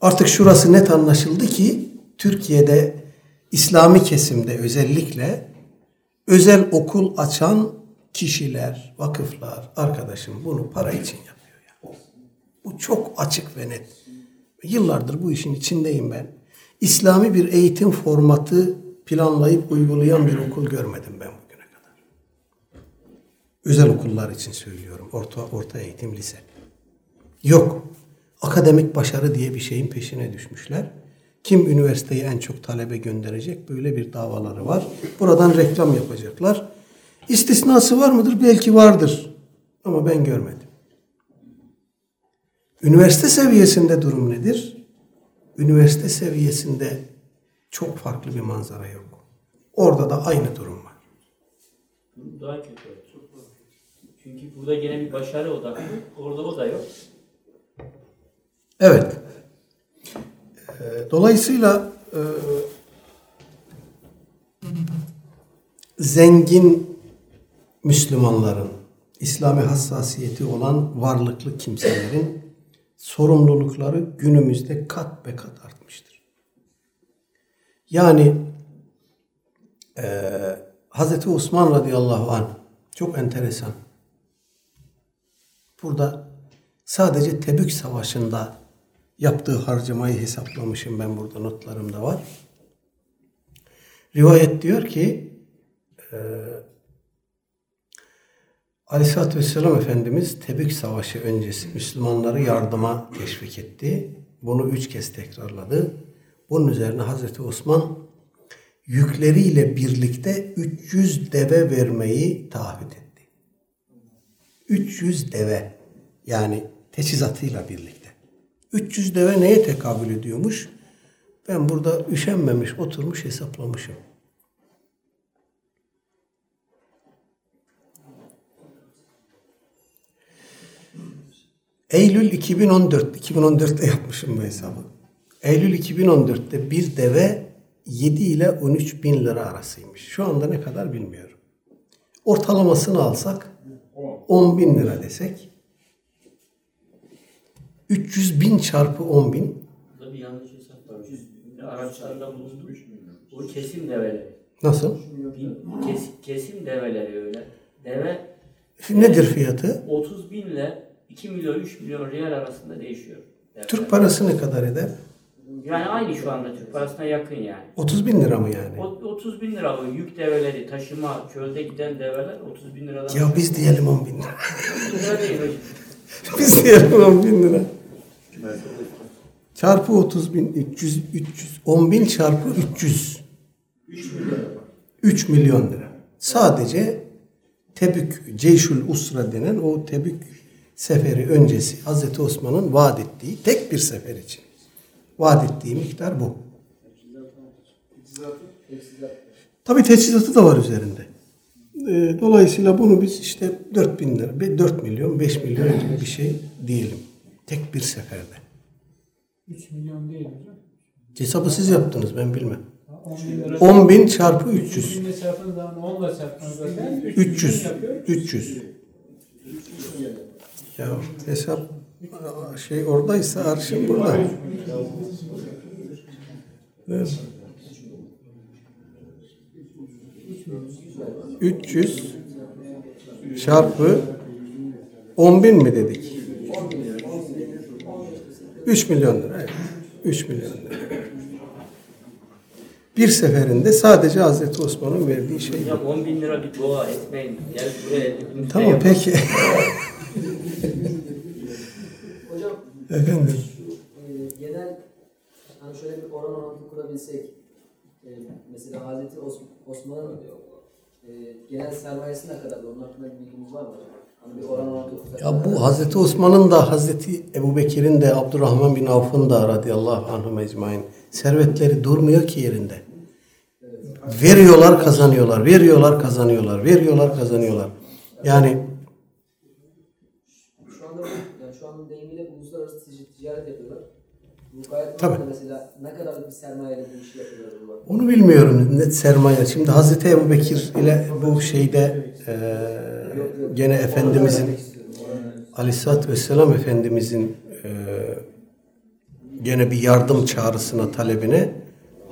Artık şurası net anlaşıldı ki Türkiye'de İslami kesimde özellikle özel okul açan kişiler, vakıflar, arkadaşım bunu para için yapıyor. Bu çok açık ve net. Yıllardır bu işin içindeyim ben. İslami bir eğitim formatı planlayıp uygulayan bir okul görmedim ben bugüne kadar. Özel okullar için söylüyorum. Orta, orta eğitim, lise. Yok. Akademik başarı diye bir şeyin peşine düşmüşler. Kim üniversiteye en çok talebe gönderecek? Böyle bir davaları var. Buradan reklam yapacaklar. İstisnası var mıdır? Belki vardır. Ama ben görmedim. Üniversite seviyesinde durum nedir? Üniversite seviyesinde çok farklı bir manzara yok. Orada da aynı durum var. Daha kötü. Çünkü burada gene bir başarı odaklı. Orada o da yok. Evet. Ee, Dolayısıyla e, zengin Müslümanların, İslami hassasiyeti olan varlıklı kimselerin sorumlulukları günümüzde kat be kat artmıştır. Yani e, Hazreti Osman radıyallahu anh çok enteresan. Burada sadece Tebük Savaşı'nda yaptığı harcamayı hesaplamışım ben burada notlarımda var. Rivayet diyor ki e, Aleyhisselatü Vesselam Efendimiz Tebük Savaşı öncesi Müslümanları yardıma teşvik etti. Bunu üç kez tekrarladı. Bunun üzerine Hazreti Osman yükleriyle birlikte 300 deve vermeyi taahhüt etti. 300 deve yani teçhizatıyla birlikte. 300 deve neye tekabül ediyormuş? Ben burada üşenmemiş, oturmuş hesaplamışım. Eylül 2014, 2014'te yapmışım bu hesabı. Eylül 2014'te bir deve 7 ile 13 bin lira arasıymış. Şu anda ne kadar bilmiyorum. Ortalamasını alsak 10 bin lira desek 300 bin çarpı 10 bin. Burada bir yanlış hesap var. Araçlarda bulundu. O kesim develeri. Nasıl? Kes, kesim develeri öyle. Deve Nedir fiyatı? 30 bin ile 2 milyon 3 milyon riyal arasında değişiyor. Türk parası ne kadar eder? Yani aynı şu anda Türk parasına yakın yani. 30 bin lira mı yani? O- 30 bin lira bu yük develeri, taşıma, çölde giden develer 30 bin liradan. Ya biz diyelim 10 bin lira. Lira biz diyelim 10 bin lira. Çarpı 30 bin 300 300 10 bin çarpı 300 3 milyon lira. Sadece Tebük Ceyşül Usra denen o Tebük seferi öncesi Hazreti Osman'ın vaat ettiği tek bir sefer için vaat ettiği miktar bu. Tabi teçhizatı da var üzerinde. Ee, Dolayısıyla bunu biz işte 4 bin lira, 4 milyon, 5 milyon gibi bir şey diyelim. Tek bir seferde. 3 milyon değil hocam. Hesabı siz yaptınız ben bilmem. 10 bin lira. 10 bin çarpı 300. 300 bin çarpın zaman 10 ile çarpın zaten. 300. yapıyor. 300. Ya hesap şey oradaysa arşiv burada. Evet. 300 çarpı 10 bin mi dedik? 3 milyon lira. Evet. 3 milyon lira. Bir seferinde sadece Hazreti Osman'ın verdiği şey. Hocam 10 bin lira bir dua etmeyin. Gel buraya Tamam peki. Hocam Efendim. e, genel hani şöyle bir oran orantı kurabilsek e, mesela Hazreti Os- Osman'ın e, genel sermayesi ne kadar? Onun hakkında bir bilginiz var mı? Hani bir oran orantı. Ya bu Hazreti Osman'ın da Hazreti Ebu Bekir'in de Abdurrahman bin Avf'ın da radıyallahu anhum ecmain servetleri durmuyor ki yerinde. Veriyorlar kazanıyorlar, veriyorlar kazanıyorlar, veriyorlar kazanıyorlar. Yani Şu anda bu- yani şu an deyimiyle uluslararası tic- ticaret yapıyorlar. Bu gayet Tabii. mesela ne kadar bir sermayeyle bu işi yapıyorlar onu bilmiyorum net sermaye. Şimdi Hazreti Ebu Bekir ile bu şeyde eee, gene Efendimizin Aleyhisselatü Vesselam Efendimizin eee, gene bir yardım çağrısına talebine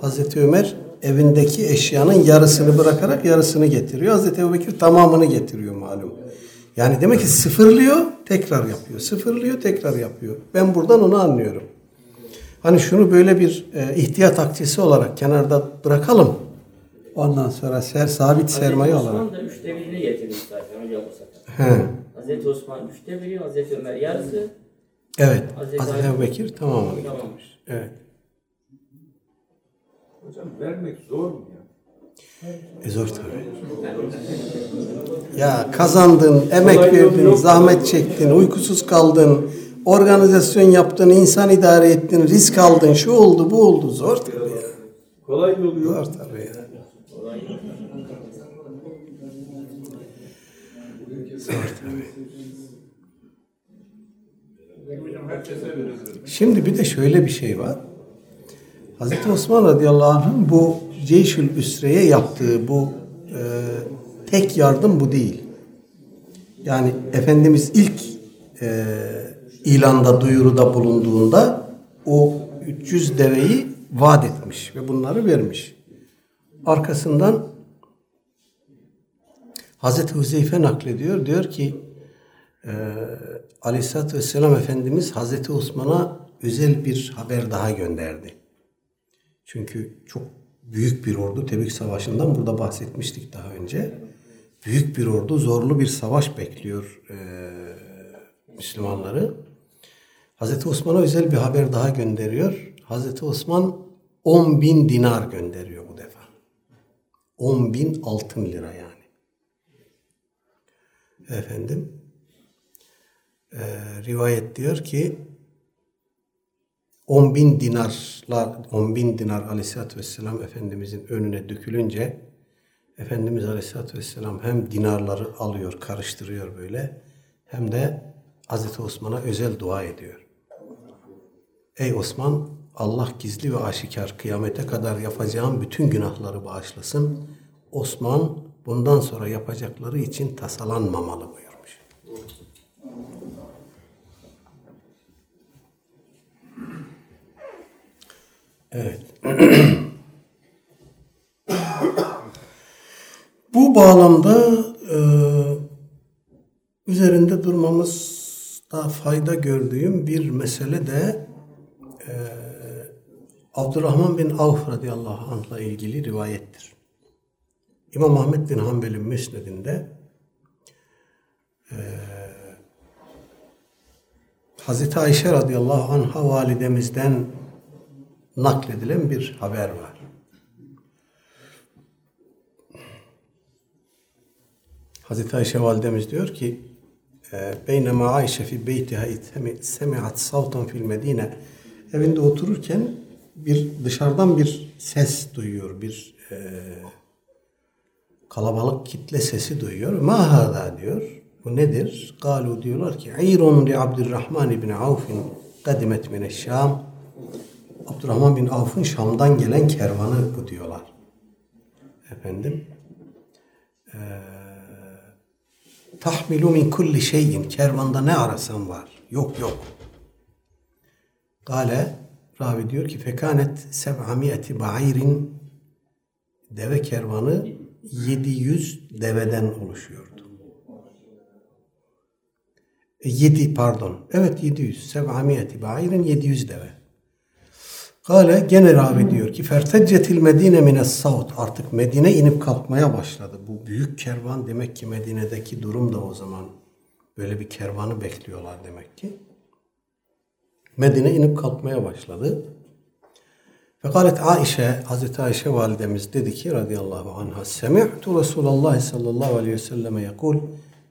Hazreti Ömer evindeki eşyanın yarısını bırakarak yarısını getiriyor. Hazreti Ebubekir tamamını getiriyor malum. Yani demek ki sıfırlıyor, tekrar yapıyor. Sıfırlıyor, tekrar yapıyor. Ben buradan onu anlıyorum. Hani şunu böyle bir e, ihtiyat akçesi olarak kenarda bırakalım. Ondan sonra ser, sabit sermaye Hazreti olarak. Osman da üçte birini getirmiş zaten hocam bu sefer. He. Hazreti Osman üçte biri, Hazreti Ömer yarısı. Evet. Hazreti Hazreti Ebubekir tamamını Tamam. getirmiş. Evet. Hocam vermek zor mu ya? E zor tabii. Ya kazandın, emek Kolay verdin, zahmet çektin, uykusuz kaldın, organizasyon yaptın, insan idare ettin, risk aldın, şu oldu, bu oldu. Zor tabii ya. Kolay yolu yok. Zor tabii ya. Zor tabii. Şimdi bir de şöyle bir şey var. Hazreti Osman radıyallahu anh'ın bu Ceyşül Üsre'ye yaptığı bu e, tek yardım bu değil. Yani Efendimiz ilk e, ilanda, duyuruda bulunduğunda o 300 deveyi vaat etmiş ve bunları vermiş. Arkasından Hazreti Huzeyfe naklediyor. Diyor ki e, Aleyhisselatü Vesselam Efendimiz Hazreti Osman'a özel bir haber daha gönderdi. Çünkü çok büyük bir ordu Tebük Savaşı'ndan burada bahsetmiştik daha önce. Büyük bir ordu, zorlu bir savaş bekliyor e, Müslümanları. Hazreti Osman'a özel bir haber daha gönderiyor. Hazreti Osman 10 bin dinar gönderiyor bu defa. 10 bin altın lira yani. Efendim, e, rivayet diyor ki 10 bin dinarlar, 10 bin dinar aleyhissalatü vesselam Efendimizin önüne dökülünce Efendimiz aleyhissalatü vesselam hem dinarları alıyor, karıştırıyor böyle hem de Hazreti Osman'a özel dua ediyor. Ey Osman Allah gizli ve aşikar kıyamete kadar yapacağım bütün günahları bağışlasın. Osman bundan sonra yapacakları için tasalanmamalı buyurmuş. Evet. Bu bağlamda e, üzerinde durmamızda fayda gördüğüm bir mesele de Abdurrahman bin Avf radıyallahu anh'la ilgili rivayettir. İmam Ahmet bin Hanbel'in müsnedinde e, Hazreti Ayşe radıyallahu anh'a validemizden nakledilen bir haber var. Hazreti Ayşe validemiz diyor ki Beynema Ayşe fi beytiha semi'at savtan fil medine evinde otururken bir dışarıdan bir ses duyuyor. Bir e, kalabalık kitle sesi duyuyor. Ma hada diyor. Bu nedir? Galu diyorlar ki İrun li Abdurrahman ibn Avf'in kadimet mineşşam Abdurrahman bin Avf'ın Şam'dan gelen kervanı bu diyorlar. Efendim eee tahmilu min kulli şeyin kervanda ne arasan var. Yok yok. Gale ravi diyor ki fekanet seb'amiyeti ba'irin deve kervanı 700 deveden oluşuyordu. 7 pardon. Evet 700. Seb'amiyeti ba'irin 700 deve. Kale gene ravi diyor ki ferteccetil medine mines saut artık Medine inip kalkmaya başladı. Bu büyük kervan demek ki Medine'deki durum da o zaman böyle bir kervanı bekliyorlar demek ki. Medine inip kalkmaya başladı. Fekalet Aişe, Hazreti Ayşe validemiz dedi ki radıyallahu anha Semi'tu Resulallah sallallahu aleyhi ve selleme yakul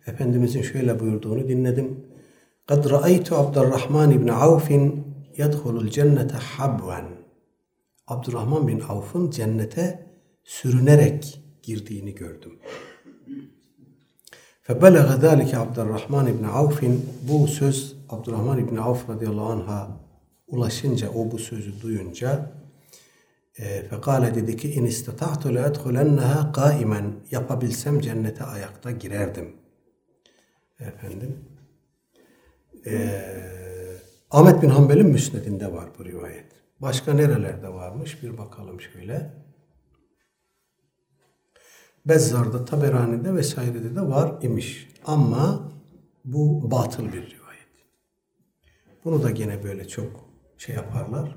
Efendimizin şöyle buyurduğunu dinledim. Kad ra'aytu Abdurrahman ibn Avf'in yedhulul cennete habven. Abdurrahman bin Avf'ın cennete sürünerek girdiğini gördüm. Febelege zâlike Abdurrahman ibn Avf'in bu söz Abdurrahman ibn Avf radıyallahu anh'a ulaşınca, o bu sözü duyunca e, fekale dedi ki in istata'tu le edhulenneha kaimen yapabilsem cennete ayakta girerdim. Efendim e, Ahmet bin Hanbel'in müsnedinde var bu rivayet. Başka nerelerde varmış bir bakalım şöyle. Bezzar'da, Taberani'de vesairede de var imiş. Ama bu batıl bir rivayet. Bunu da gene böyle çok şey yaparlar.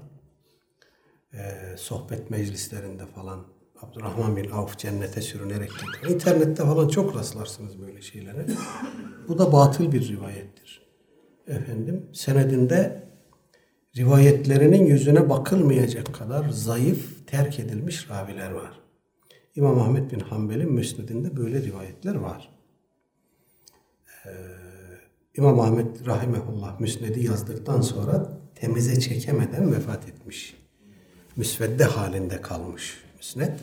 Ee, sohbet meclislerinde falan Abdurrahman bin Avf cennete sürünerek gidiyor. İnternette falan çok rastlarsınız böyle şeylere. Bu da batıl bir rivayettir. Efendim senedinde rivayetlerinin yüzüne bakılmayacak kadar zayıf, terk edilmiş raviler var. İmam Ahmet bin Hanbel'in müsnedinde böyle rivayetler var. Ee, İmam Ahmet Rahimehullah müsnedi yazdıktan sonra temize çekemeden vefat etmiş. Müsvedde halinde kalmış müsned.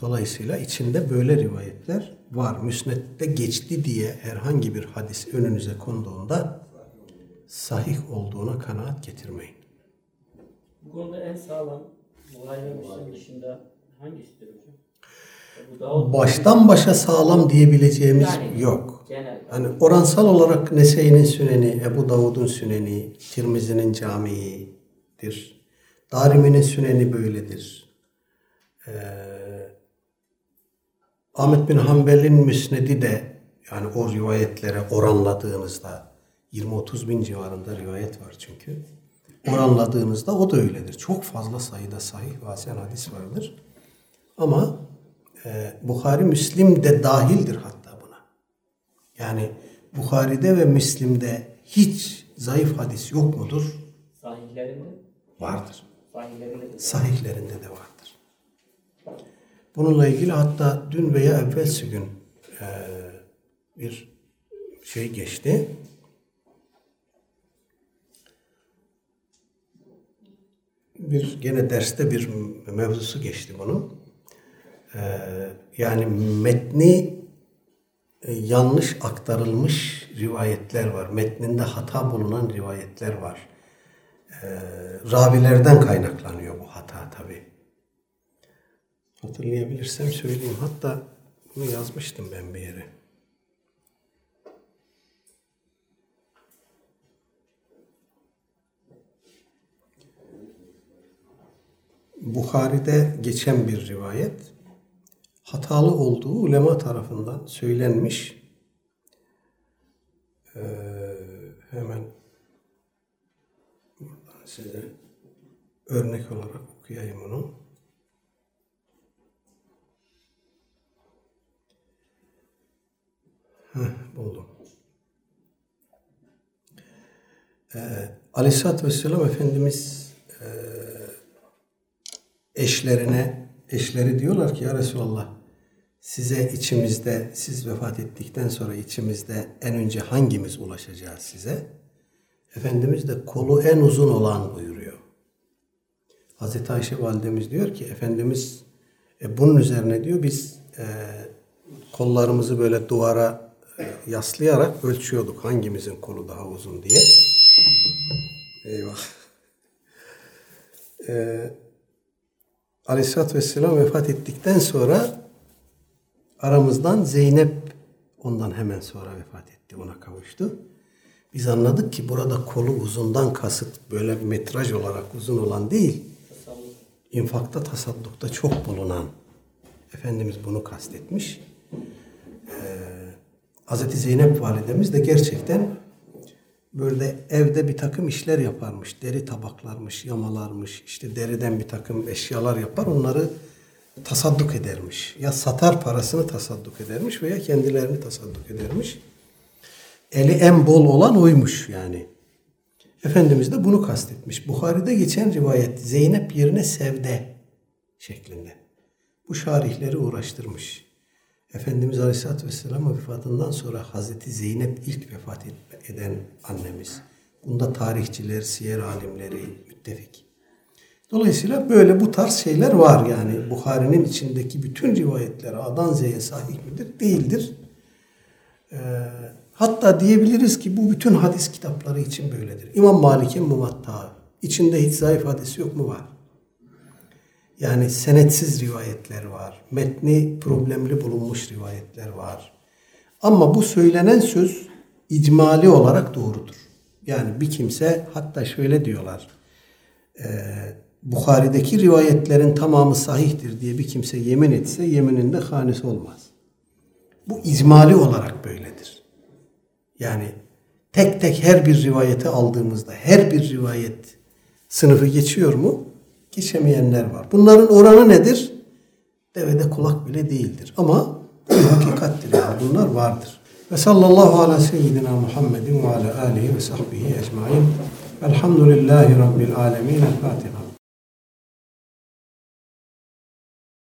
Dolayısıyla içinde böyle rivayetler var. Müsnedde geçti diye herhangi bir hadis önünüze konduğunda sahih olduğuna kanaat getirmeyin. Bu konuda en sağlam Buhari ve Müslim dışında hangisidir hocam? Baştan başa sağlam diyebileceğimiz Yani yok. genel. Hani oransal olarak Nese'nin Süneni, Ebu Davud'un Süneni, Tirmizi'nin Camii'dir. Darimi'nin Süneni böyledir. Ee, Ahmet bin Hanbel'in Müsnedi de yani o rivayetlere oranladığınızda 20-30 bin civarında rivayet var çünkü. Oranladığınızda o da öyledir. Çok fazla sayıda sahih ve hadis vardır. Ama e, Bukhari Müslim de dahildir hatta buna. Yani Bukhari'de ve Müslim'de hiç zayıf hadis yok mudur? Sahihlerinde, Vardır. sahihlerinde de Sahihlerinde de vardır. Bununla ilgili hatta dün veya evvelsi gün e, bir şey geçti. Bir gene derste bir mevzusu geçti bunun. E, yani metni e, yanlış aktarılmış rivayetler var. Metninde hata bulunan rivayetler var. E, ravilerden kaynaklanıyor bu hata tabi. Hatırlayabilirsem söyleyeyim. Hatta bunu yazmıştım ben bir yere. Bukhari'de geçen bir rivayet hatalı olduğu ulema tarafından söylenmiş. Ee, hemen buradan size örnek olarak okuyayım onu. Heh, buldum. Ee, Aleyhisselatü Vesselam Efendimiz e, eşlerine, eşleri diyorlar ki ya Resulallah size içimizde, siz vefat ettikten sonra içimizde en önce hangimiz ulaşacağız size? Efendimiz de kolu en uzun olan buyuruyor. Hazreti Ayşe validemiz diyor ki Efendimiz e, bunun üzerine diyor biz e, kollarımızı böyle duvara e, yaslayarak ölçüyorduk hangimizin kolu daha uzun diye. Eyvah. E, Aleyhisselatü Vesselam vefat ettikten sonra aramızdan Zeynep ondan hemen sonra vefat etti. Ona kavuştu. Biz anladık ki burada kolu uzundan kasıt böyle metraj olarak uzun olan değil. İnfakta tasaddukta çok bulunan Efendimiz bunu kastetmiş. Ee, Hazreti Zeynep validemiz de gerçekten böyle evde bir takım işler yaparmış. Deri tabaklarmış, yamalarmış, işte deriden bir takım eşyalar yapar. Onları tasadduk edermiş. Ya satar parasını tasadduk edermiş veya kendilerini tasadduk edermiş. Eli en bol olan oymuş yani. Efendimiz de bunu kastetmiş. Bukhari'de geçen rivayet Zeynep yerine Sevde şeklinde. Bu şarihleri uğraştırmış. Efendimiz Aleyhisselatü Vesselam'ın vefatından sonra Hazreti Zeynep ilk vefat eden annemiz. Bunda tarihçiler, siyer alimleri müttefik. Dolayısıyla böyle bu tarz şeyler var yani. Bukhari'nin içindeki bütün rivayetler A'dan Z'ye sahih midir? Değildir. Ee, hatta diyebiliriz ki bu bütün hadis kitapları için böyledir. İmam Malik'in Muvatta içinde hiç zayıf hadis yok mu var? Yani senetsiz rivayetler var. Metni problemli bulunmuş rivayetler var. Ama bu söylenen söz icmali olarak doğrudur. Yani bir kimse hatta şöyle diyorlar. E, Bukhari'deki rivayetlerin tamamı sahihtir diye bir kimse yemin etse yemininde hanesi olmaz. Bu icmali olarak böyledir. Yani tek tek her bir rivayeti aldığımızda her bir rivayet sınıfı geçiyor mu? Geçemeyenler var. Bunların oranı nedir? Devede kulak bile değildir. Ama hakikattir yani bunlar vardır. Ve sallallahu ala seyyidina Muhammedin ve ala alihi ve sahbihi ecmain. Velhamdülillahi Rabbil alemin. El Fatiha.